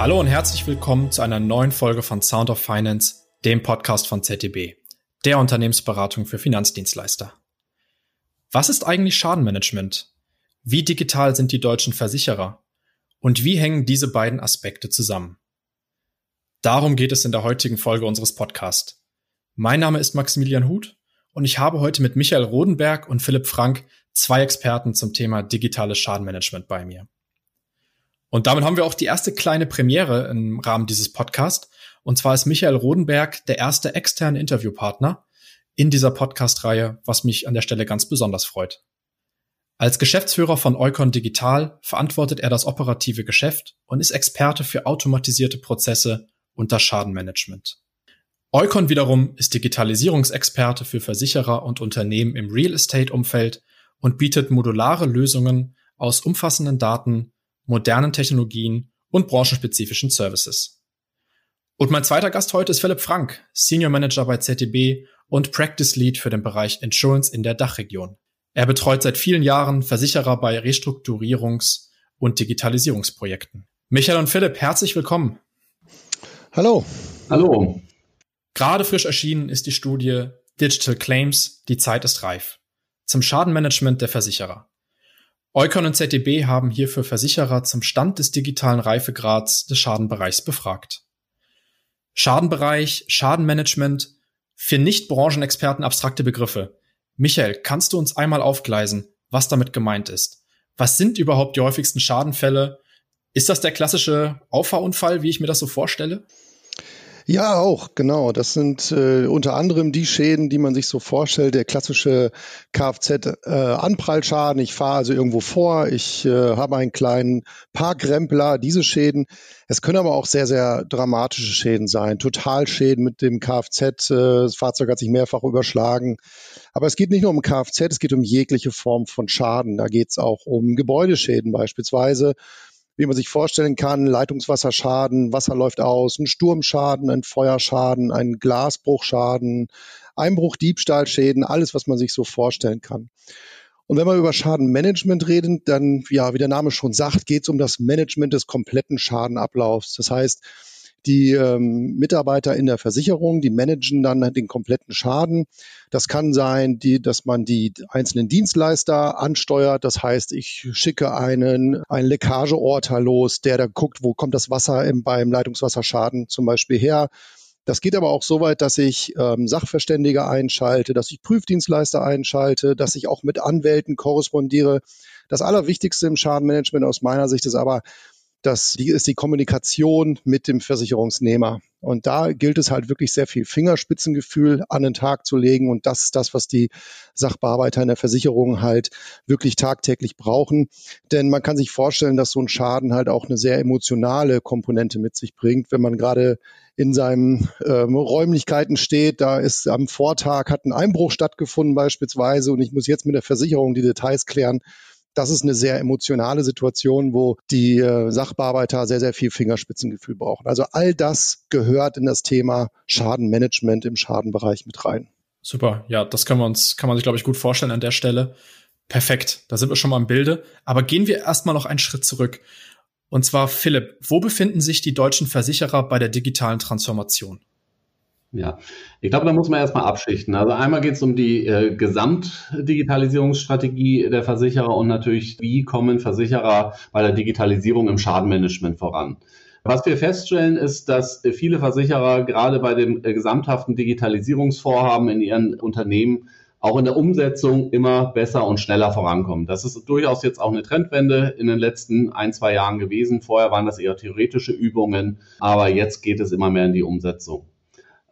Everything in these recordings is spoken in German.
Hallo und herzlich willkommen zu einer neuen Folge von Sound of Finance, dem Podcast von ZDB, der Unternehmensberatung für Finanzdienstleister. Was ist eigentlich Schadenmanagement? Wie digital sind die deutschen Versicherer? Und wie hängen diese beiden Aspekte zusammen? Darum geht es in der heutigen Folge unseres Podcasts. Mein Name ist Maximilian Huth und ich habe heute mit Michael Rodenberg und Philipp Frank zwei Experten zum Thema digitales Schadenmanagement bei mir. Und damit haben wir auch die erste kleine Premiere im Rahmen dieses Podcasts. Und zwar ist Michael Rodenberg der erste externe Interviewpartner in dieser Podcast-Reihe, was mich an der Stelle ganz besonders freut. Als Geschäftsführer von Eukon Digital verantwortet er das operative Geschäft und ist Experte für automatisierte Prozesse und das Schadenmanagement. Eukon wiederum ist Digitalisierungsexperte für Versicherer und Unternehmen im Real Estate-Umfeld und bietet modulare Lösungen aus umfassenden Daten, modernen Technologien und branchenspezifischen Services. Und mein zweiter Gast heute ist Philipp Frank, Senior Manager bei ZDB und Practice Lead für den Bereich Insurance in der Dachregion. Er betreut seit vielen Jahren Versicherer bei Restrukturierungs- und Digitalisierungsprojekten. Michael und Philipp, herzlich willkommen. Hallo. Hallo. Gerade frisch erschienen ist die Studie Digital Claims, die Zeit ist reif zum Schadenmanagement der Versicherer. Eukon und ZDB haben hierfür Versicherer zum Stand des digitalen Reifegrads des Schadenbereichs befragt. Schadenbereich, Schadenmanagement, für Nicht-Branchenexperten abstrakte Begriffe. Michael, kannst du uns einmal aufgleisen, was damit gemeint ist? Was sind überhaupt die häufigsten Schadenfälle? Ist das der klassische Auffahrunfall, wie ich mir das so vorstelle? Ja, auch, genau. Das sind äh, unter anderem die Schäden, die man sich so vorstellt, der klassische Kfz-Anprallschaden. Äh, ich fahre also irgendwo vor, ich äh, habe einen kleinen Parkrempler, diese Schäden. Es können aber auch sehr, sehr dramatische Schäden sein. Totalschäden mit dem Kfz, äh, das Fahrzeug hat sich mehrfach überschlagen. Aber es geht nicht nur um Kfz, es geht um jegliche Form von Schaden. Da geht es auch um Gebäudeschäden beispielsweise wie man sich vorstellen kann, Leitungswasserschaden, Wasser läuft aus, ein Sturmschaden, ein Feuerschaden, ein Glasbruchschaden, Einbruch, Diebstahlschäden, alles, was man sich so vorstellen kann. Und wenn wir über Schadenmanagement reden, dann, ja, wie der Name schon sagt, geht es um das Management des kompletten Schadenablaufs. Das heißt, die ähm, Mitarbeiter in der Versicherung, die managen dann den kompletten Schaden. Das kann sein, die, dass man die einzelnen Dienstleister ansteuert. Das heißt, ich schicke einen, einen Leckageorter los, der da guckt, wo kommt das Wasser im, beim Leitungswasserschaden zum Beispiel her. Das geht aber auch so weit, dass ich ähm, Sachverständige einschalte, dass ich Prüfdienstleister einschalte, dass ich auch mit Anwälten korrespondiere. Das Allerwichtigste im Schadenmanagement aus meiner Sicht ist aber, das ist die Kommunikation mit dem Versicherungsnehmer. Und da gilt es halt wirklich sehr viel Fingerspitzengefühl an den Tag zu legen. Und das ist das, was die Sachbearbeiter in der Versicherung halt wirklich tagtäglich brauchen. Denn man kann sich vorstellen, dass so ein Schaden halt auch eine sehr emotionale Komponente mit sich bringt. Wenn man gerade in seinen ähm, Räumlichkeiten steht, da ist am Vortag hat ein Einbruch stattgefunden beispielsweise und ich muss jetzt mit der Versicherung die Details klären das ist eine sehr emotionale Situation, wo die äh, Sachbearbeiter sehr, sehr viel Fingerspitzengefühl brauchen. Also all das gehört in das Thema Schadenmanagement im Schadenbereich mit rein. Super, ja, das können wir uns, kann man sich, glaube ich, gut vorstellen an der Stelle. Perfekt, da sind wir schon mal im Bilde. Aber gehen wir erstmal noch einen Schritt zurück. Und zwar, Philipp, wo befinden sich die deutschen Versicherer bei der digitalen Transformation? Ja, ich glaube, da muss man erstmal abschichten. Also einmal geht es um die äh, Gesamtdigitalisierungsstrategie der Versicherer und natürlich, wie kommen Versicherer bei der Digitalisierung im Schadenmanagement voran. Was wir feststellen, ist, dass viele Versicherer gerade bei dem äh, gesamthaften Digitalisierungsvorhaben in ihren Unternehmen auch in der Umsetzung immer besser und schneller vorankommen. Das ist durchaus jetzt auch eine Trendwende in den letzten ein, zwei Jahren gewesen. Vorher waren das eher theoretische Übungen, aber jetzt geht es immer mehr in die Umsetzung.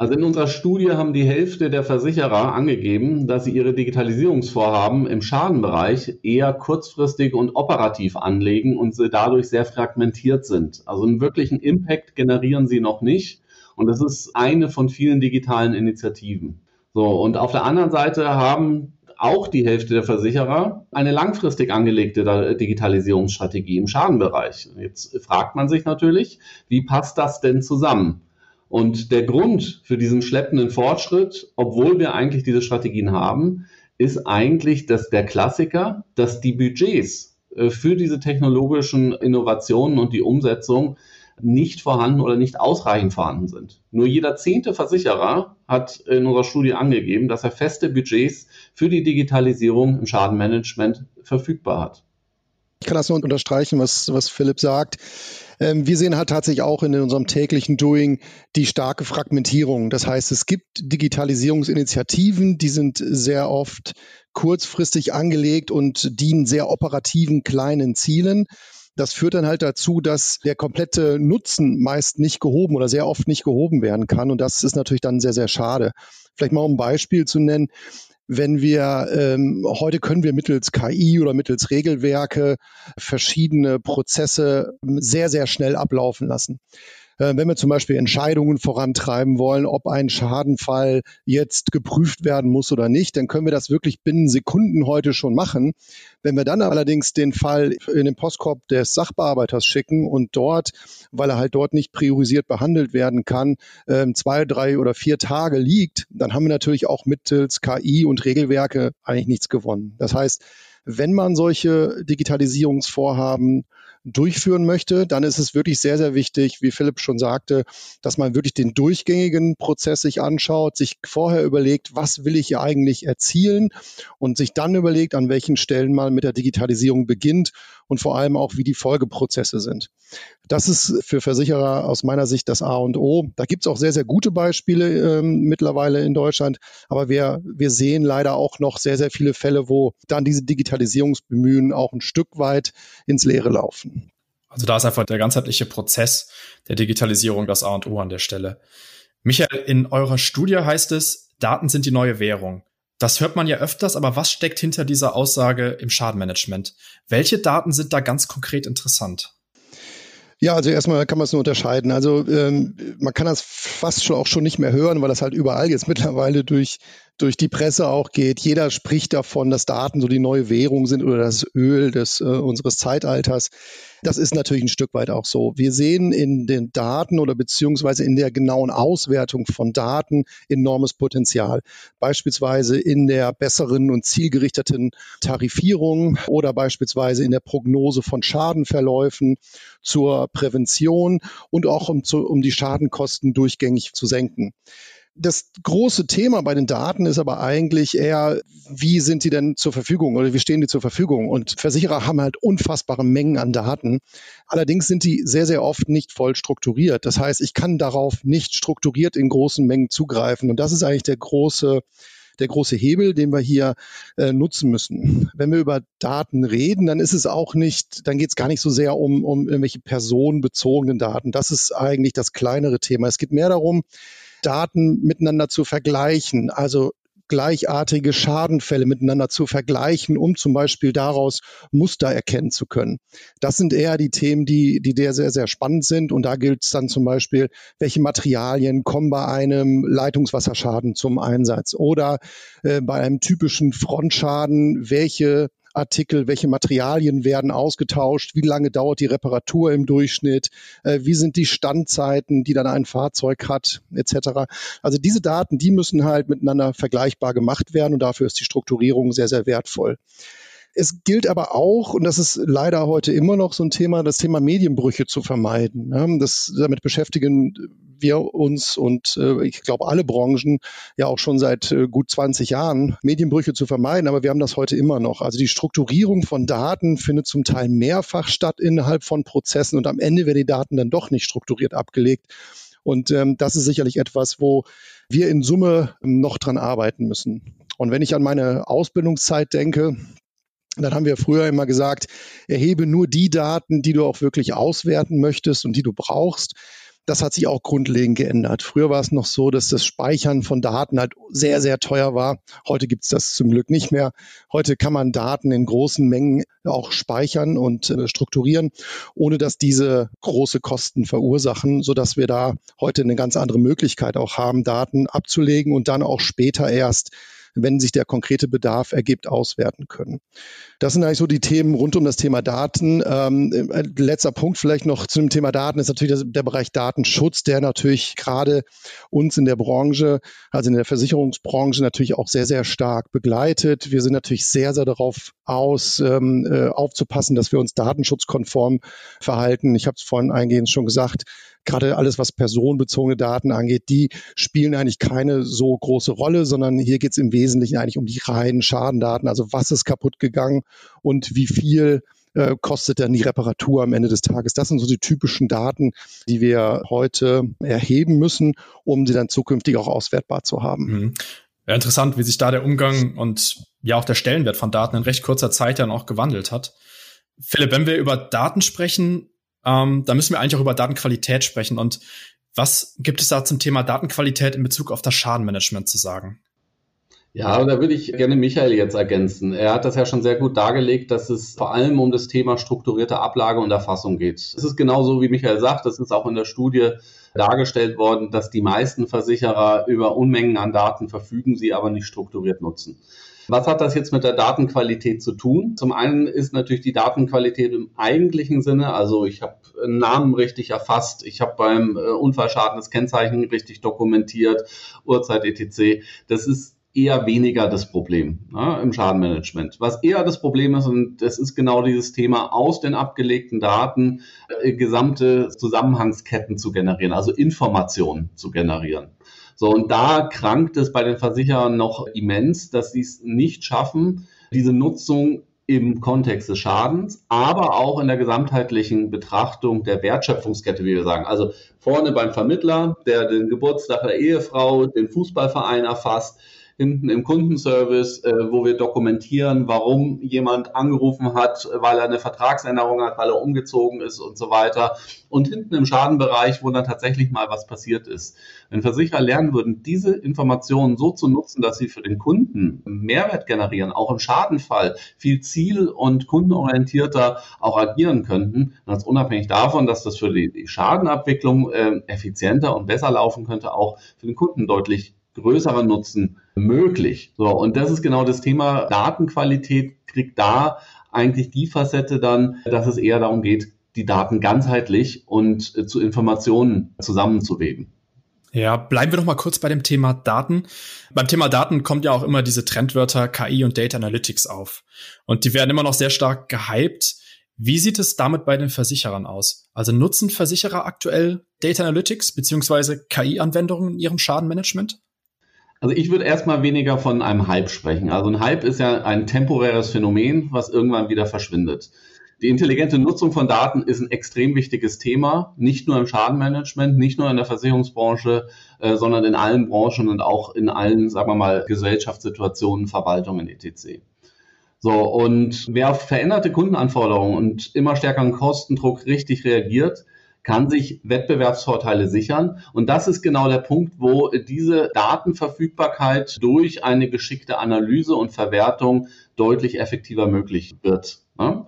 Also in unserer Studie haben die Hälfte der Versicherer angegeben, dass sie ihre Digitalisierungsvorhaben im Schadenbereich eher kurzfristig und operativ anlegen und sie dadurch sehr fragmentiert sind. Also einen wirklichen Impact generieren sie noch nicht. Und das ist eine von vielen digitalen Initiativen. So, und auf der anderen Seite haben auch die Hälfte der Versicherer eine langfristig angelegte Digitalisierungsstrategie im Schadenbereich. Jetzt fragt man sich natürlich, wie passt das denn zusammen? Und der Grund für diesen schleppenden Fortschritt, obwohl wir eigentlich diese Strategien haben, ist eigentlich, dass der Klassiker, dass die Budgets äh, für diese technologischen Innovationen und die Umsetzung nicht vorhanden oder nicht ausreichend vorhanden sind. Nur jeder zehnte Versicherer hat in unserer Studie angegeben, dass er feste Budgets für die Digitalisierung im Schadenmanagement verfügbar hat. Ich kann das nur unterstreichen, was, was Philipp sagt. Ähm, wir sehen halt tatsächlich auch in unserem täglichen Doing die starke Fragmentierung. Das heißt, es gibt Digitalisierungsinitiativen, die sind sehr oft kurzfristig angelegt und dienen sehr operativen kleinen Zielen. Das führt dann halt dazu, dass der komplette Nutzen meist nicht gehoben oder sehr oft nicht gehoben werden kann. Und das ist natürlich dann sehr, sehr schade. Vielleicht mal um ein Beispiel zu nennen wenn wir ähm, heute können wir mittels KI oder mittels Regelwerke verschiedene Prozesse sehr, sehr schnell ablaufen lassen. Äh, wenn wir zum Beispiel Entscheidungen vorantreiben wollen, ob ein Schadenfall jetzt geprüft werden muss oder nicht, dann können wir das wirklich binnen Sekunden heute schon machen. Wenn wir dann allerdings den Fall in den Postkorb des Sachbearbeiters schicken und dort, weil er halt dort nicht priorisiert behandelt werden kann, ähm, zwei, drei oder vier Tage liegt, dann haben wir natürlich auch mittels KI und Regelwerke eigentlich nichts gewonnen. Das heißt, wenn man solche Digitalisierungsvorhaben durchführen möchte, dann ist es wirklich sehr, sehr wichtig, wie Philipp schon sagte, dass man wirklich den durchgängigen Prozess sich anschaut, sich vorher überlegt, was will ich hier eigentlich erzielen und sich dann überlegt, an welchen Stellen man mit der Digitalisierung beginnt und vor allem auch, wie die Folgeprozesse sind. Das ist für Versicherer aus meiner Sicht das A und O. Da gibt es auch sehr, sehr gute Beispiele ähm, mittlerweile in Deutschland, aber wir, wir sehen leider auch noch sehr, sehr viele Fälle, wo dann diese Digitalisierungsbemühen auch ein Stück weit ins Leere laufen. Also da ist einfach der ganzheitliche Prozess der Digitalisierung das A und O an der Stelle. Michael, in eurer Studie heißt es, Daten sind die neue Währung. Das hört man ja öfters, aber was steckt hinter dieser Aussage im Schadenmanagement? Welche Daten sind da ganz konkret interessant? Ja, also erstmal kann man es nur unterscheiden. Also ähm, man kann das fast schon auch schon nicht mehr hören, weil das halt überall jetzt mittlerweile durch durch die Presse auch geht. Jeder spricht davon, dass Daten so die neue Währung sind oder das Öl des, äh, unseres Zeitalters. Das ist natürlich ein Stück weit auch so. Wir sehen in den Daten oder beziehungsweise in der genauen Auswertung von Daten enormes Potenzial. Beispielsweise in der besseren und zielgerichteten Tarifierung oder beispielsweise in der Prognose von Schadenverläufen zur Prävention und auch um, zu, um die Schadenkosten durchgängig zu senken das große Thema bei den Daten ist aber eigentlich eher, wie sind die denn zur Verfügung oder wie stehen die zur Verfügung? Und Versicherer haben halt unfassbare Mengen an Daten. Allerdings sind die sehr, sehr oft nicht voll strukturiert. Das heißt, ich kann darauf nicht strukturiert in großen Mengen zugreifen. Und das ist eigentlich der große der große Hebel, den wir hier äh, nutzen müssen. Wenn wir über Daten reden, dann ist es auch nicht, dann geht es gar nicht so sehr um, um irgendwelche personenbezogenen Daten. Das ist eigentlich das kleinere Thema. Es geht mehr darum, Daten miteinander zu vergleichen, also gleichartige Schadenfälle miteinander zu vergleichen, um zum Beispiel daraus Muster erkennen zu können. Das sind eher die Themen, die, die sehr, sehr, sehr spannend sind. Und da gilt es dann zum Beispiel, welche Materialien kommen bei einem Leitungswasserschaden zum Einsatz oder äh, bei einem typischen Frontschaden, welche Artikel, welche Materialien werden ausgetauscht, wie lange dauert die Reparatur im Durchschnitt, äh, wie sind die Standzeiten, die dann ein Fahrzeug hat, etc. Also diese Daten, die müssen halt miteinander vergleichbar gemacht werden und dafür ist die Strukturierung sehr, sehr wertvoll. Es gilt aber auch, und das ist leider heute immer noch so ein Thema, das Thema Medienbrüche zu vermeiden. Das, damit beschäftigen wir uns und äh, ich glaube alle Branchen ja auch schon seit äh, gut 20 Jahren, Medienbrüche zu vermeiden, aber wir haben das heute immer noch. Also die Strukturierung von Daten findet zum Teil mehrfach statt innerhalb von Prozessen und am Ende werden die Daten dann doch nicht strukturiert abgelegt. Und ähm, das ist sicherlich etwas, wo wir in Summe noch dran arbeiten müssen. Und wenn ich an meine Ausbildungszeit denke, dann haben wir früher immer gesagt, erhebe nur die Daten, die du auch wirklich auswerten möchtest und die du brauchst. Das hat sich auch grundlegend geändert. Früher war es noch so, dass das Speichern von Daten halt sehr, sehr teuer war. Heute gibt es das zum Glück nicht mehr. Heute kann man Daten in großen Mengen auch speichern und äh, strukturieren, ohne dass diese große Kosten verursachen, sodass wir da heute eine ganz andere Möglichkeit auch haben, Daten abzulegen und dann auch später erst wenn sich der konkrete Bedarf ergibt, auswerten können. Das sind eigentlich so die Themen rund um das Thema Daten. Ähm, äh, letzter Punkt vielleicht noch zum Thema Daten ist natürlich der Bereich Datenschutz, der natürlich gerade uns in der Branche, also in der Versicherungsbranche natürlich auch sehr, sehr stark begleitet. Wir sind natürlich sehr, sehr darauf aus, ähm, äh, aufzupassen, dass wir uns datenschutzkonform verhalten. Ich habe es vorhin eingehend schon gesagt, gerade alles, was personenbezogene Daten angeht, die spielen eigentlich keine so große Rolle, sondern hier geht es im Wesentlichen eigentlich um die reinen Schadendaten, also was ist kaputt gegangen und wie viel äh, kostet dann die Reparatur am Ende des Tages. Das sind so die typischen Daten, die wir heute erheben müssen, um sie dann zukünftig auch auswertbar zu haben. Mhm. Ja, interessant, wie sich da der Umgang und ja auch der Stellenwert von Daten in recht kurzer Zeit dann auch gewandelt hat. Philipp, wenn wir über Daten sprechen, ähm, da müssen wir eigentlich auch über Datenqualität sprechen. Und was gibt es da zum Thema Datenqualität in Bezug auf das Schadenmanagement zu sagen? Ja, da würde ich gerne Michael jetzt ergänzen. Er hat das ja schon sehr gut dargelegt, dass es vor allem um das Thema strukturierte Ablage und Erfassung geht. Es ist genauso, wie Michael sagt, das ist auch in der Studie dargestellt worden, dass die meisten Versicherer über Unmengen an Daten verfügen, sie aber nicht strukturiert nutzen. Was hat das jetzt mit der Datenqualität zu tun? Zum einen ist natürlich die Datenqualität im eigentlichen Sinne, also ich habe einen Namen richtig erfasst, ich habe beim äh, Unfallschaden das Kennzeichen richtig dokumentiert, Uhrzeit etc. Das ist eher weniger das Problem ne, im Schadenmanagement. Was eher das Problem ist, und das ist genau dieses Thema, aus den abgelegten Daten äh, gesamte Zusammenhangsketten zu generieren, also Informationen zu generieren. So, und da krankt es bei den Versicherern noch immens, dass sie es nicht schaffen, diese Nutzung im Kontext des Schadens, aber auch in der gesamtheitlichen Betrachtung der Wertschöpfungskette, wie wir sagen. Also vorne beim Vermittler, der den Geburtstag der Ehefrau, den Fußballverein erfasst, hinten im Kundenservice, äh, wo wir dokumentieren, warum jemand angerufen hat, weil er eine Vertragsänderung hat, weil er umgezogen ist und so weiter. Und hinten im Schadenbereich, wo dann tatsächlich mal was passiert ist. Wenn Versicherer lernen würden, diese Informationen so zu nutzen, dass sie für den Kunden Mehrwert generieren, auch im Schadenfall viel ziel- und kundenorientierter auch agieren könnten, ist unabhängig davon, dass das für die, Schadenabwicklung äh, effizienter und besser laufen könnte, auch für den Kunden deutlich größerer Nutzen möglich. So, und das ist genau das Thema Datenqualität kriegt da eigentlich die Facette dann, dass es eher darum geht, die Daten ganzheitlich und äh, zu Informationen zusammenzuweben. Ja, bleiben wir doch mal kurz bei dem Thema Daten. Beim Thema Daten kommt ja auch immer diese Trendwörter KI und Data Analytics auf. Und die werden immer noch sehr stark gehypt. Wie sieht es damit bei den Versicherern aus? Also nutzen Versicherer aktuell Data Analytics beziehungsweise KI-Anwendungen in ihrem Schadenmanagement? Also ich würde erstmal weniger von einem Hype sprechen. Also ein Hype ist ja ein temporäres Phänomen, was irgendwann wieder verschwindet. Die intelligente Nutzung von Daten ist ein extrem wichtiges Thema, nicht nur im Schadenmanagement, nicht nur in der Versicherungsbranche, äh, sondern in allen Branchen und auch in allen, sagen wir mal, Gesellschaftssituationen, Verwaltungen etc. So, und wer auf veränderte Kundenanforderungen und immer stärkeren Kostendruck richtig reagiert, kann sich Wettbewerbsvorteile sichern. Und das ist genau der Punkt, wo diese Datenverfügbarkeit durch eine geschickte Analyse und Verwertung deutlich effektiver möglich wird.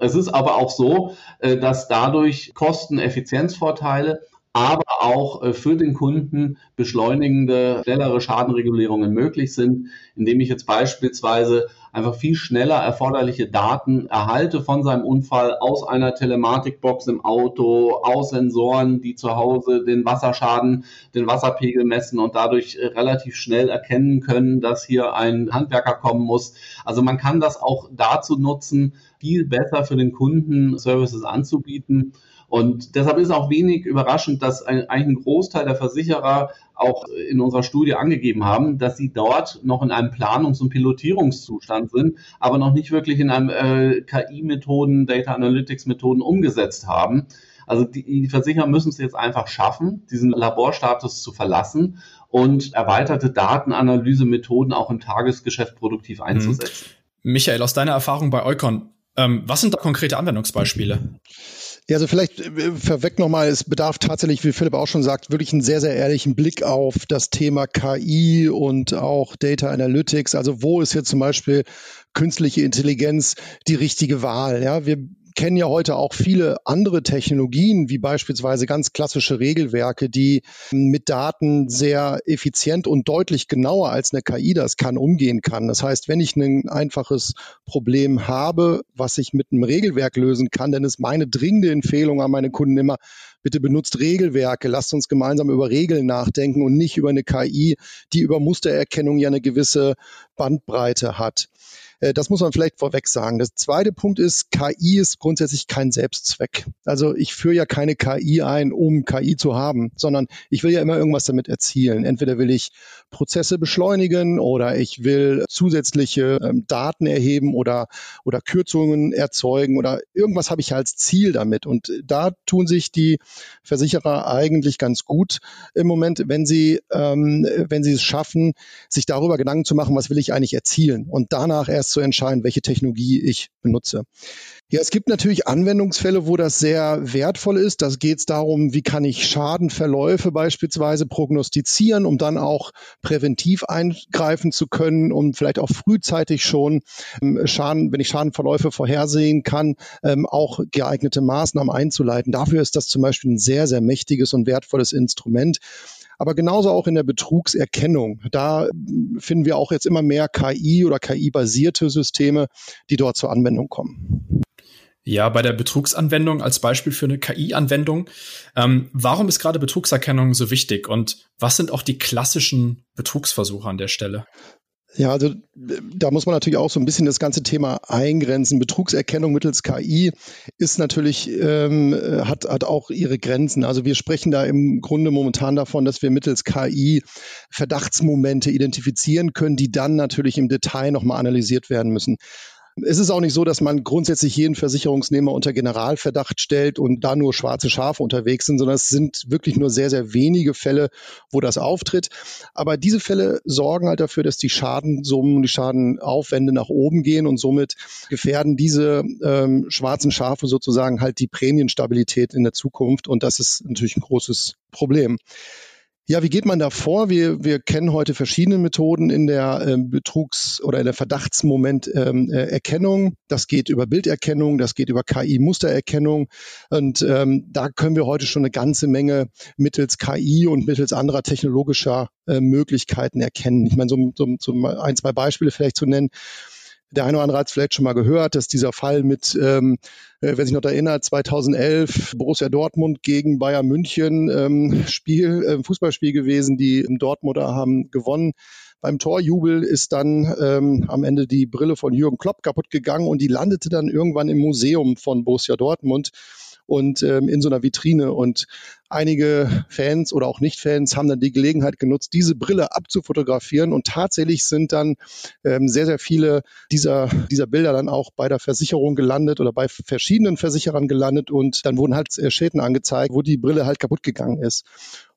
Es ist aber auch so, äh, dass dadurch Kosteneffizienzvorteile aber auch äh, für den Kunden beschleunigende, schnellere Schadenregulierungen möglich sind, indem ich jetzt beispielsweise einfach viel schneller erforderliche Daten erhalte von seinem Unfall aus einer Telematikbox im Auto, aus Sensoren, die zu Hause den Wasserschaden, den Wasserpegel messen und dadurch äh, relativ schnell erkennen können, dass hier ein Handwerker kommen muss. Also man kann das auch dazu nutzen, viel besser für den Kunden Services anzubieten. Und deshalb ist auch wenig überraschend, dass ein, eigentlich ein Großteil der Versicherer auch in unserer Studie angegeben haben, dass sie dort noch in einem Planungs- und Pilotierungszustand sind, aber noch nicht wirklich in einem äh, KI-Methoden, Data Analytics-Methoden umgesetzt haben. Also die, Versicherer müssen es jetzt einfach schaffen, diesen Laborstatus zu verlassen und erweiterte Datenanalyse-Methoden auch im Tagesgeschäft produktiv mhm. einzusetzen. Michael, aus deiner Erfahrung bei Eukon, ähm, was sind da konkrete Anwendungsbeispiele? Ja, also vielleicht äh, vorweg nochmal, es bedarf tatsächlich, wie Philipp auch schon sagt, wirklich einen sehr, sehr ehrlichen Blick auf das Thema KI und auch Data Analytics. Also wo ist hier zum Beispiel künstliche Intelligenz die richtige Wahl? Ja, wir kennen ja heute auch viele andere Technologien, wie beispielsweise ganz klassische Regelwerke, die mit Daten sehr effizient und deutlich genauer als eine KI das kann, umgehen kann. Das heißt, wenn ich ein einfaches Problem habe, was ich mit einem Regelwerk lösen kann, dann ist meine dringende Empfehlung an meine Kunden immer, bitte benutzt Regelwerke, lasst uns gemeinsam über Regeln nachdenken und nicht über eine KI, die über Mustererkennung ja eine gewisse Bandbreite hat. Äh, das muss man vielleicht vorweg sagen. Der zweite Punkt ist, KI ist grundsätzlich kein Selbstzweck. Also ich führe ja keine KI ein, um KI zu haben, sondern ich will ja immer irgendwas damit erzielen. Entweder will ich Prozesse beschleunigen oder ich will zusätzliche ähm, Daten erheben oder, oder Kürzungen erzeugen oder irgendwas habe ich als Ziel damit. Und da tun sich die Versicherer eigentlich ganz gut im Moment, wenn sie, ähm, wenn sie es schaffen, sich darüber Gedanken zu machen, was will ich eigentlich erzielen und danach erst zu entscheiden, welche Technologie ich benutze. Ja, es gibt natürlich Anwendungsfälle, wo das sehr wertvoll ist. Da geht es darum, wie kann ich Schadenverläufe beispielsweise prognostizieren, um dann auch präventiv eingreifen zu können, um vielleicht auch frühzeitig schon ähm, Schaden, wenn ich Schadenverläufe vorhersehen kann, ähm, auch geeignete Maßnahmen einzuleiten. Dafür ist das zum Beispiel ein sehr, sehr mächtiges und wertvolles Instrument aber genauso auch in der Betrugserkennung. Da finden wir auch jetzt immer mehr KI oder KI-basierte Systeme, die dort zur Anwendung kommen. Ja, bei der Betrugsanwendung als Beispiel für eine KI-Anwendung. Ähm, warum ist gerade Betrugserkennung so wichtig und was sind auch die klassischen Betrugsversuche an der Stelle? Ja, also da muss man natürlich auch so ein bisschen das ganze Thema eingrenzen. Betrugserkennung mittels KI ist natürlich, ähm, hat, hat auch ihre Grenzen. Also wir sprechen da im Grunde momentan davon, dass wir mittels KI Verdachtsmomente identifizieren können, die dann natürlich im Detail nochmal analysiert werden müssen. Es ist auch nicht so, dass man grundsätzlich jeden Versicherungsnehmer unter Generalverdacht stellt und da nur schwarze Schafe unterwegs sind, sondern es sind wirklich nur sehr, sehr wenige Fälle, wo das auftritt. Aber diese Fälle sorgen halt dafür, dass die Schadensummen, die Schadenaufwände nach oben gehen und somit gefährden diese ähm, schwarzen Schafe sozusagen halt die Prämienstabilität in der Zukunft. Und das ist natürlich ein großes Problem. Ja, wie geht man da vor? Wir, wir kennen heute verschiedene Methoden in der äh, Betrugs- oder in der Verdachtsmomenterkennung. Ähm, äh, das geht über Bilderkennung, das geht über KI-Mustererkennung. Und ähm, da können wir heute schon eine ganze Menge mittels KI und mittels anderer technologischer äh, Möglichkeiten erkennen. Ich meine, so, so, so ein, zwei Beispiele vielleicht zu nennen. Der eine oder andere hat es vielleicht schon mal gehört, dass dieser Fall mit, ähm, äh, wer sich noch erinnert, 2011 Borussia Dortmund gegen Bayern München ähm, Spiel, äh, Fußballspiel gewesen. Die Dortmunder haben gewonnen. Beim Torjubel ist dann ähm, am Ende die Brille von Jürgen Klopp kaputt gegangen und die landete dann irgendwann im Museum von Borussia Dortmund und ähm, in so einer Vitrine. Und einige Fans oder auch Nicht-Fans haben dann die Gelegenheit genutzt, diese Brille abzufotografieren. Und tatsächlich sind dann ähm, sehr, sehr viele dieser, dieser Bilder dann auch bei der Versicherung gelandet oder bei verschiedenen Versicherern gelandet. Und dann wurden halt äh, Schäden angezeigt, wo die Brille halt kaputt gegangen ist.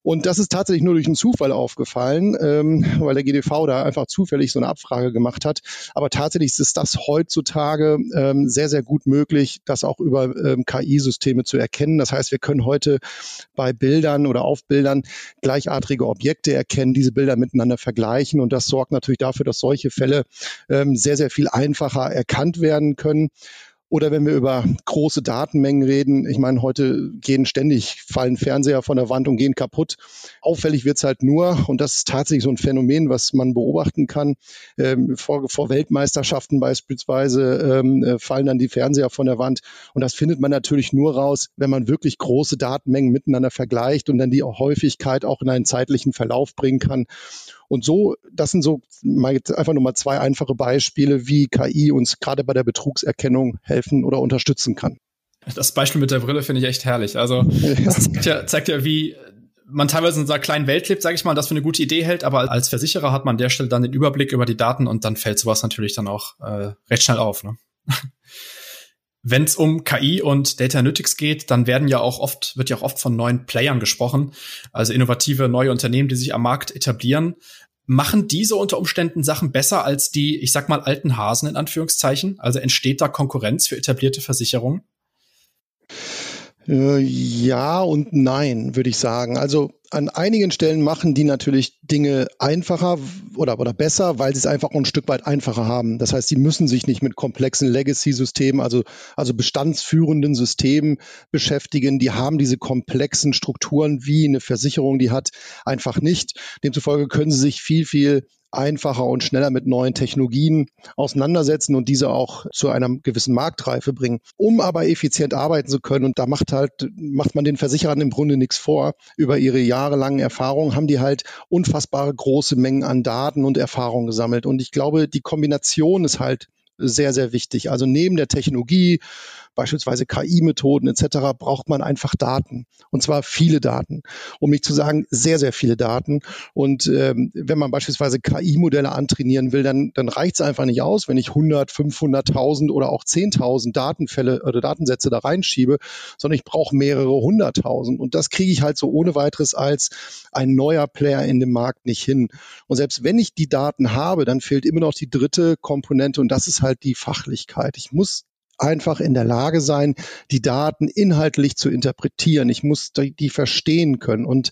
Und das ist tatsächlich nur durch einen Zufall aufgefallen, ähm, weil der GDV da einfach zufällig so eine Abfrage gemacht hat. Aber tatsächlich ist das heutzutage ähm, sehr, sehr gut möglich, das auch über ähm, KI-Systeme zu erkennen. Das heißt, wir können heute bei Bildern oder auf Bildern gleichartige Objekte erkennen, diese Bilder miteinander vergleichen. Und das sorgt natürlich dafür, dass solche Fälle ähm, sehr, sehr viel einfacher erkannt werden können. Oder wenn wir über große Datenmengen reden, ich meine, heute gehen ständig, fallen Fernseher von der Wand und gehen kaputt. Auffällig wird's halt nur, und das ist tatsächlich so ein Phänomen, was man beobachten kann, ähm, vor, vor Weltmeisterschaften beispielsweise ähm, äh, fallen dann die Fernseher von der Wand. Und das findet man natürlich nur raus, wenn man wirklich große Datenmengen miteinander vergleicht und dann die Häufigkeit auch in einen zeitlichen Verlauf bringen kann. Und so, das sind so mal jetzt einfach nur mal zwei einfache Beispiele, wie KI uns gerade bei der Betrugserkennung helfen oder unterstützen kann. Das Beispiel mit der Brille finde ich echt herrlich. Also das zeigt ja, zeigt ja, wie man teilweise in so einer kleinen Welt lebt, sage ich mal, das für eine gute Idee hält, aber als Versicherer hat man an der Stelle dann den Überblick über die Daten und dann fällt sowas natürlich dann auch äh, recht schnell auf. Ne? Wenn es um KI und Data Analytics geht, dann werden ja auch oft, wird ja auch oft von neuen Playern gesprochen, also innovative neue Unternehmen, die sich am Markt etablieren. Machen diese unter Umständen Sachen besser als die, ich sag mal, alten Hasen in Anführungszeichen? Also entsteht da Konkurrenz für etablierte Versicherungen? Äh, ja und nein, würde ich sagen. Also an einigen Stellen machen die natürlich Dinge einfacher oder, oder besser, weil sie es einfach ein Stück weit einfacher haben. Das heißt, sie müssen sich nicht mit komplexen Legacy-Systemen, also, also bestandsführenden Systemen beschäftigen. Die haben diese komplexen Strukturen wie eine Versicherung, die hat einfach nicht. Demzufolge können sie sich viel, viel einfacher und schneller mit neuen Technologien auseinandersetzen und diese auch zu einer gewissen Marktreife bringen. Um aber effizient arbeiten zu können, und da macht halt, macht man den Versicherern im Grunde nichts vor, über ihre jahrelangen Erfahrungen haben die halt unfassbare große Mengen an Daten und Erfahrungen gesammelt. Und ich glaube, die Kombination ist halt sehr, sehr wichtig. Also neben der Technologie, beispielsweise KI-Methoden etc., braucht man einfach Daten. Und zwar viele Daten. Um nicht zu sagen, sehr, sehr viele Daten. Und ähm, wenn man beispielsweise KI-Modelle antrainieren will, dann, dann reicht es einfach nicht aus, wenn ich 100, 500.000 oder auch 10.000 Datenfälle oder Datensätze da reinschiebe, sondern ich brauche mehrere hunderttausend. Und das kriege ich halt so ohne weiteres als ein neuer Player in dem Markt nicht hin. Und selbst wenn ich die Daten habe, dann fehlt immer noch die dritte Komponente und das ist halt die Fachlichkeit. Ich muss einfach in der Lage sein, die Daten inhaltlich zu interpretieren. Ich muss die verstehen können. Und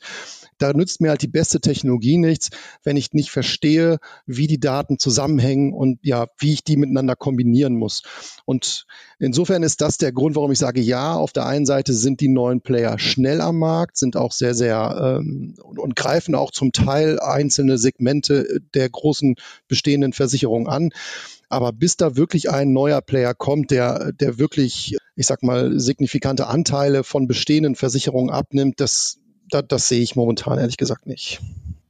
da nützt mir halt die beste Technologie nichts, wenn ich nicht verstehe, wie die Daten zusammenhängen und ja, wie ich die miteinander kombinieren muss. Und insofern ist das der Grund, warum ich sage, ja, auf der einen Seite sind die neuen Player schnell am Markt, sind auch sehr, sehr ähm, und, und greifen auch zum Teil einzelne Segmente der großen bestehenden Versicherungen an. Aber bis da wirklich ein neuer Player kommt, der, der wirklich, ich sag mal, signifikante Anteile von bestehenden Versicherungen abnimmt, das, das, das sehe ich momentan ehrlich gesagt nicht.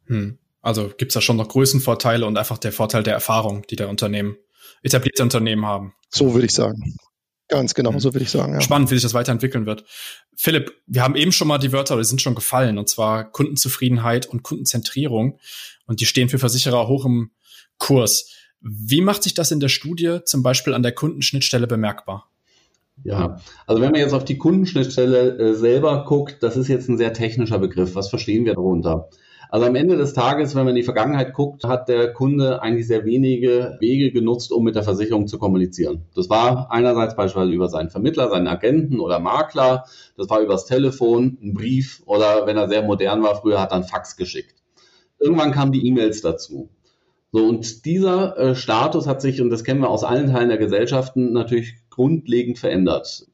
Hm. Also gibt es da schon noch Größenvorteile und einfach der Vorteil der Erfahrung, die der Unternehmen, etablierte Unternehmen haben. So würde ich sagen. Ganz genau, hm. so würde ich sagen. Ja. Spannend, wie sich das weiterentwickeln wird. Philipp, wir haben eben schon mal die Wörter, die sind schon gefallen, und zwar Kundenzufriedenheit und Kundenzentrierung. Und die stehen für Versicherer hoch im Kurs. Wie macht sich das in der Studie zum Beispiel an der Kundenschnittstelle bemerkbar? Ja, also wenn man jetzt auf die Kundenschnittstelle äh, selber guckt, das ist jetzt ein sehr technischer Begriff. Was verstehen wir darunter? Also am Ende des Tages, wenn man in die Vergangenheit guckt, hat der Kunde eigentlich sehr wenige Wege genutzt, um mit der Versicherung zu kommunizieren. Das war einerseits beispielsweise über seinen Vermittler, seinen Agenten oder Makler. Das war übers Telefon, ein Brief oder wenn er sehr modern war, früher hat er einen Fax geschickt. Irgendwann kamen die E-Mails dazu. So, und dieser äh, Status hat sich, und das kennen wir aus allen Teilen der Gesellschaften, natürlich grundlegend verändert.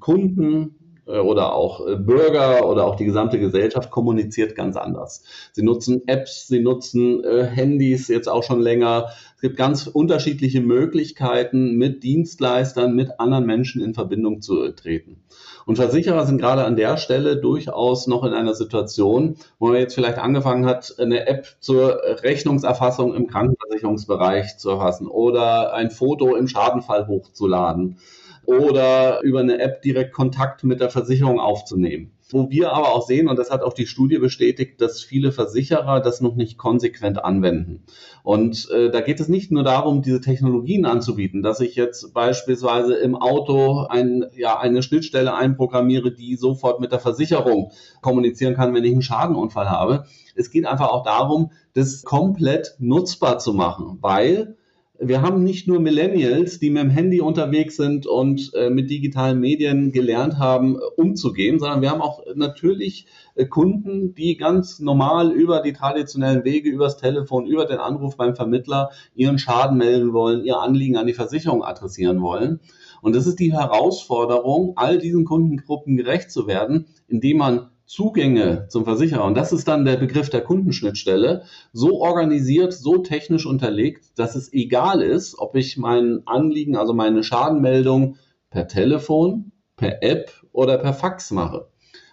Kunden oder auch äh, Bürger oder auch die gesamte Gesellschaft kommuniziert ganz anders. Sie nutzen Apps, sie nutzen äh, Handys jetzt auch schon länger. Es gibt ganz unterschiedliche Möglichkeiten, mit Dienstleistern, mit anderen Menschen in Verbindung zu treten. Und Versicherer sind gerade an der Stelle durchaus noch in einer Situation, wo man jetzt vielleicht angefangen hat, eine App zur Rechnungserfassung im Krankenversicherungsbereich zu erfassen oder ein Foto im Schadenfall hochzuladen oder über eine App direkt Kontakt mit der Versicherung aufzunehmen. Wo wir aber auch sehen, und das hat auch die Studie bestätigt, dass viele Versicherer das noch nicht konsequent anwenden. Und äh, da geht es nicht nur darum, diese Technologien anzubieten, dass ich jetzt beispielsweise im Auto ein, ja, eine Schnittstelle einprogrammiere, die sofort mit der Versicherung kommunizieren kann, wenn ich einen Schadenunfall habe. Es geht einfach auch darum, das komplett nutzbar zu machen, weil wir haben nicht nur Millennials, die mit dem Handy unterwegs sind und äh, mit digitalen Medien gelernt haben, äh, umzugehen, sondern wir haben auch natürlich äh, Kunden, die ganz normal über die traditionellen Wege, übers Telefon, über den Anruf beim Vermittler ihren Schaden melden wollen, ihr Anliegen an die Versicherung adressieren wollen. Und das ist die Herausforderung, all diesen Kundengruppen gerecht zu werden, indem man Zugänge zum Versicherer, und das ist dann der Begriff der Kundenschnittstelle, so organisiert, so technisch unterlegt, dass es egal ist, ob ich mein Anliegen, also meine Schadenmeldung per Telefon, per App oder per Fax mache.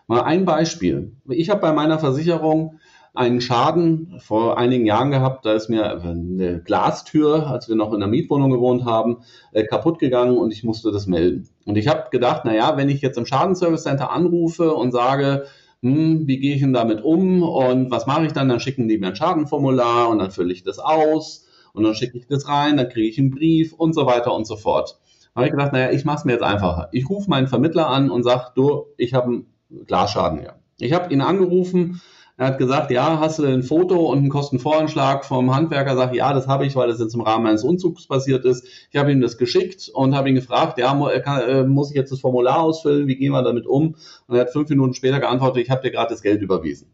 Mal ein Beispiel. Ich habe bei meiner Versicherung einen Schaden vor einigen Jahren gehabt. Da ist mir eine Glastür, als wir noch in der Mietwohnung gewohnt haben, äh, kaputt gegangen und ich musste das melden. Und ich habe gedacht, na ja, wenn ich jetzt im Schadenservice Center anrufe und sage, hm, wie gehe ich denn damit um und was mache ich dann? Dann schicken die mir ein Schadenformular und dann fülle ich das aus und dann schicke ich das rein, dann kriege ich einen Brief und so weiter und so fort. Da habe ich gedacht, naja, ich mache es mir jetzt einfacher. Ich rufe meinen Vermittler an und sage, du, ich habe einen Glasschaden hier. Ich habe ihn angerufen, er hat gesagt, ja, hast du ein Foto und einen Kostenvoranschlag vom Handwerker? Sag ja, das habe ich, weil das jetzt im Rahmen eines Umzugs passiert ist. Ich habe ihm das geschickt und habe ihn gefragt, ja, äh, muss ich jetzt das Formular ausfüllen? Wie gehen wir damit um? Und er hat fünf Minuten später geantwortet, ich habe dir gerade das Geld überwiesen.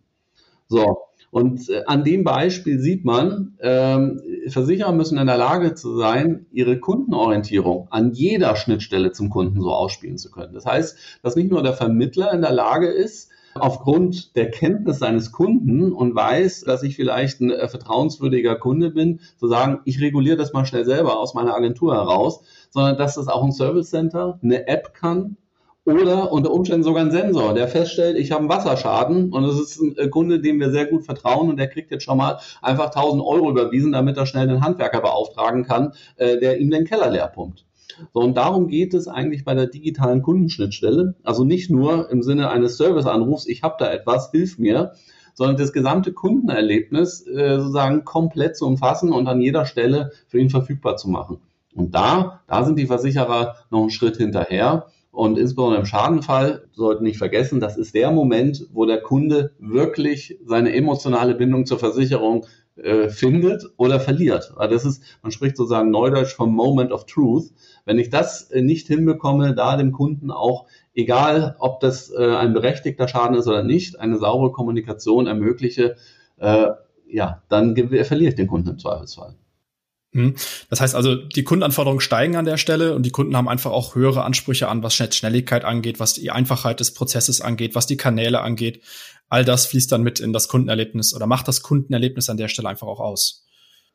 So, und äh, an dem Beispiel sieht man, ähm, Versicherer müssen in der Lage zu sein, ihre Kundenorientierung an jeder Schnittstelle zum Kunden so ausspielen zu können. Das heißt, dass nicht nur der Vermittler in der Lage ist, aufgrund der Kenntnis seines Kunden und weiß, dass ich vielleicht ein äh, vertrauenswürdiger Kunde bin, zu sagen, ich reguliere das mal schnell selber aus meiner Agentur heraus, sondern dass das auch ein Service Center, eine App kann, oder unter Umständen sogar ein Sensor, der feststellt, ich habe einen Wasserschaden und es ist ein äh, Kunde, dem wir sehr gut vertrauen und der kriegt jetzt schon mal einfach 1000 Euro überwiesen, damit er schnell den Handwerker beauftragen kann, äh, der ihm den Keller leer pumpt. So, und darum geht es eigentlich bei der digitalen Kundenschnittstelle. Also nicht nur im Sinne eines Serviceanrufs, ich habe da etwas, hilf mir, sondern das gesamte Kundenerlebnis äh, sozusagen komplett zu umfassen und an jeder Stelle für ihn verfügbar zu machen. Und da, da sind die Versicherer noch einen Schritt hinterher. Und insbesondere im Schadenfall sollten nicht vergessen, das ist der Moment, wo der Kunde wirklich seine emotionale Bindung zur Versicherung äh, findet oder verliert. Weil das ist, man spricht sozusagen neudeutsch vom Moment of Truth. Wenn ich das äh, nicht hinbekomme, da dem Kunden auch, egal ob das äh, ein berechtigter Schaden ist oder nicht, eine saubere Kommunikation ermögliche, ja, dann verliere ich den Kunden im Zweifelsfall. Hm. Das heißt also, die Kundenanforderungen steigen an der Stelle und die Kunden haben einfach auch höhere Ansprüche an, was Schnelligkeit angeht, was die Einfachheit des Prozesses angeht, was die Kanäle angeht. All das fließt dann mit in das Kundenerlebnis oder macht das Kundenerlebnis an der Stelle einfach auch aus.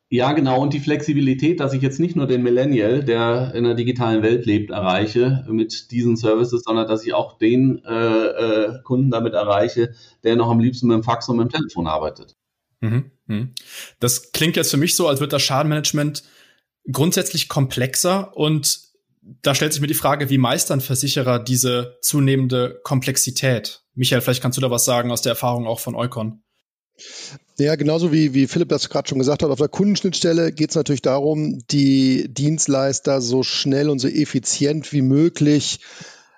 Ja, genau. Und die Flexibilität, dass ich jetzt nicht nur den Millennial, der in der digitalen Welt lebt, erreiche mit diesen Services, sondern dass ich auch den äh, äh, Kunden damit erreiche, der noch am liebsten mit dem Fax und mit dem Telefon arbeitet. Mhm, mhm. Das klingt jetzt für mich so, als wird das Schadenmanagement grundsätzlich komplexer und da stellt sich mir die Frage, wie meistern Versicherer diese zunehmende Komplexität? Michael, vielleicht kannst du da was sagen aus der Erfahrung auch von Eukon. Ja, genauso wie, wie Philipp das gerade schon gesagt hat, auf der Kundenschnittstelle geht es natürlich darum, die Dienstleister so schnell und so effizient wie möglich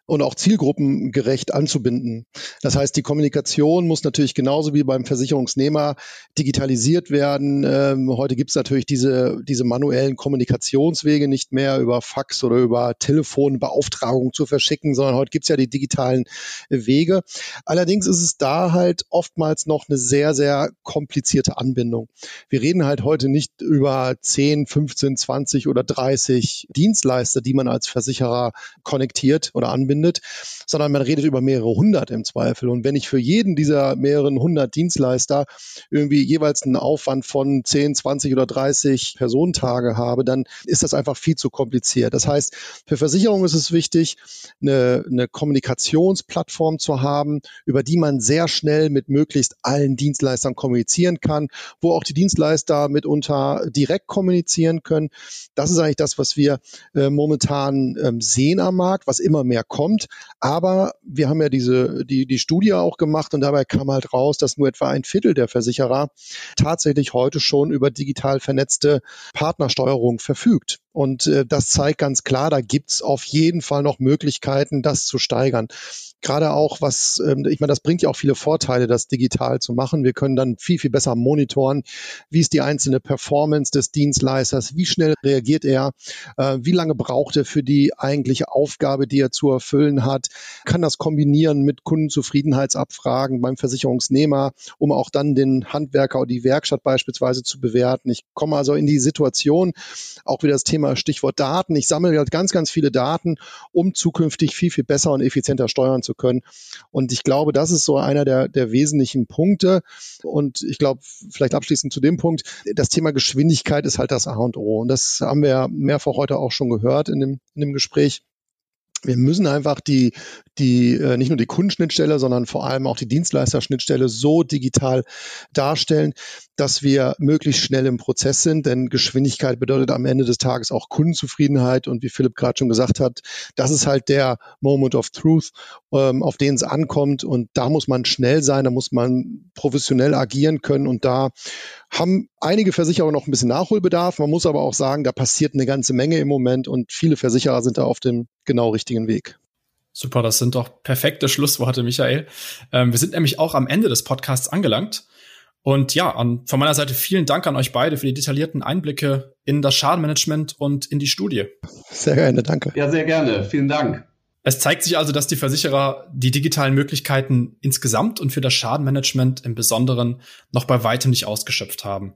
und auch zielgruppengerecht anzubinden. Das heißt, die Kommunikation muss natürlich genauso wie beim Versicherungsnehmer digitalisiert werden. Ähm, heute gibt es natürlich diese, diese manuellen Kommunikationswege nicht mehr über Fax oder über Telefonbeauftragung zu verschicken, sondern heute gibt es ja die digitalen Wege. Allerdings ist es da halt oftmals noch eine sehr, sehr komplizierte Anbindung. Wir reden halt heute nicht über 10, 15, 20 oder 30 Dienstleister, die man als Versicherer konnektiert oder anbindet verbindet, sondern man redet über mehrere hundert im Zweifel. Und wenn ich für jeden dieser mehreren hundert Dienstleister irgendwie jeweils einen Aufwand von 10, 20 oder 30 Personentage habe, dann ist das einfach viel zu kompliziert. Das heißt, für Versicherungen ist es wichtig, eine, eine Kommunikationsplattform zu haben, über die man sehr schnell mit möglichst allen Dienstleistern kommunizieren kann, wo auch die Dienstleister mitunter direkt kommunizieren können. Das ist eigentlich das, was wir äh, momentan ähm, sehen am Markt, was immer mehr kommt kommt. Aber wir haben ja diese, die, die Studie auch gemacht und dabei kam halt raus, dass nur etwa ein Viertel der Versicherer tatsächlich heute schon über digital vernetzte Partnersteuerung verfügt. Und äh, das zeigt ganz klar, da gibt's auf jeden Fall noch Möglichkeiten, das zu steigern gerade auch was, ähm, ich meine, das bringt ja auch viele Vorteile, das digital zu machen. Wir können dann viel, viel besser monitoren, wie ist die einzelne Performance des Dienstleisters, wie schnell reagiert er, äh, wie lange braucht er für die eigentliche Aufgabe, die er zu erfüllen hat, kann das kombinieren mit Kundenzufriedenheitsabfragen beim Versicherungsnehmer, um auch dann den Handwerker oder die Werkstatt beispielsweise zu bewerten. Ich komme also in die Situation, auch wieder das Thema Stichwort Daten. Ich sammle halt ganz, ganz viele Daten, um zukünftig viel, viel besser und effizienter steuern zu können. Und ich glaube, das ist so einer der, der wesentlichen Punkte. Und ich glaube, vielleicht abschließend zu dem Punkt, das Thema Geschwindigkeit ist halt das A und O. Und das haben wir mehrfach heute auch schon gehört in dem, in dem Gespräch. Wir müssen einfach die, die äh, nicht nur die Kundenschnittstelle, sondern vor allem auch die Dienstleisterschnittstelle so digital darstellen, dass wir möglichst schnell im Prozess sind, denn Geschwindigkeit bedeutet am Ende des Tages auch Kundenzufriedenheit und wie Philipp gerade schon gesagt hat, das ist halt der Moment of Truth, ähm, auf den es ankommt und da muss man schnell sein, da muss man professionell agieren können und da haben einige Versicherer noch ein bisschen Nachholbedarf. Man muss aber auch sagen, da passiert eine ganze Menge im Moment und viele Versicherer sind da auf dem genau richtigen Weg. Super, das sind doch perfekte Schlussworte, Michael. Ähm, wir sind nämlich auch am Ende des Podcasts angelangt. Und ja, an, von meiner Seite vielen Dank an euch beide für die detaillierten Einblicke in das Schadenmanagement und in die Studie. Sehr gerne, danke. Ja, sehr gerne. Vielen Dank. Es zeigt sich also, dass die Versicherer die digitalen Möglichkeiten insgesamt und für das Schadenmanagement im Besonderen noch bei weitem nicht ausgeschöpft haben.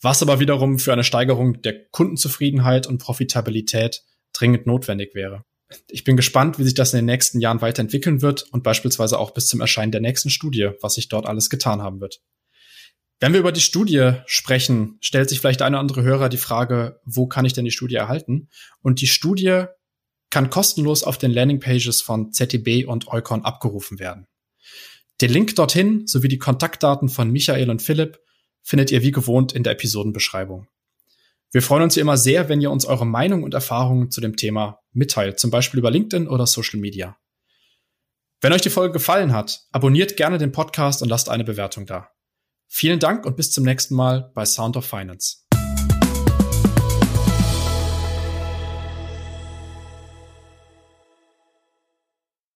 Was aber wiederum für eine Steigerung der Kundenzufriedenheit und Profitabilität dringend notwendig wäre. Ich bin gespannt, wie sich das in den nächsten Jahren weiterentwickeln wird und beispielsweise auch bis zum Erscheinen der nächsten Studie, was sich dort alles getan haben wird. Wenn wir über die Studie sprechen, stellt sich vielleicht eine oder andere Hörer die Frage, wo kann ich denn die Studie erhalten? Und die Studie kann kostenlos auf den Landingpages von ZDB und Eukon abgerufen werden. Den Link dorthin sowie die Kontaktdaten von Michael und Philipp findet ihr wie gewohnt in der Episodenbeschreibung. Wir freuen uns wie immer sehr, wenn ihr uns eure Meinung und Erfahrungen zu dem Thema mitteilt, zum Beispiel über LinkedIn oder Social Media. Wenn euch die Folge gefallen hat, abonniert gerne den Podcast und lasst eine Bewertung da. Vielen Dank und bis zum nächsten Mal bei Sound of Finance.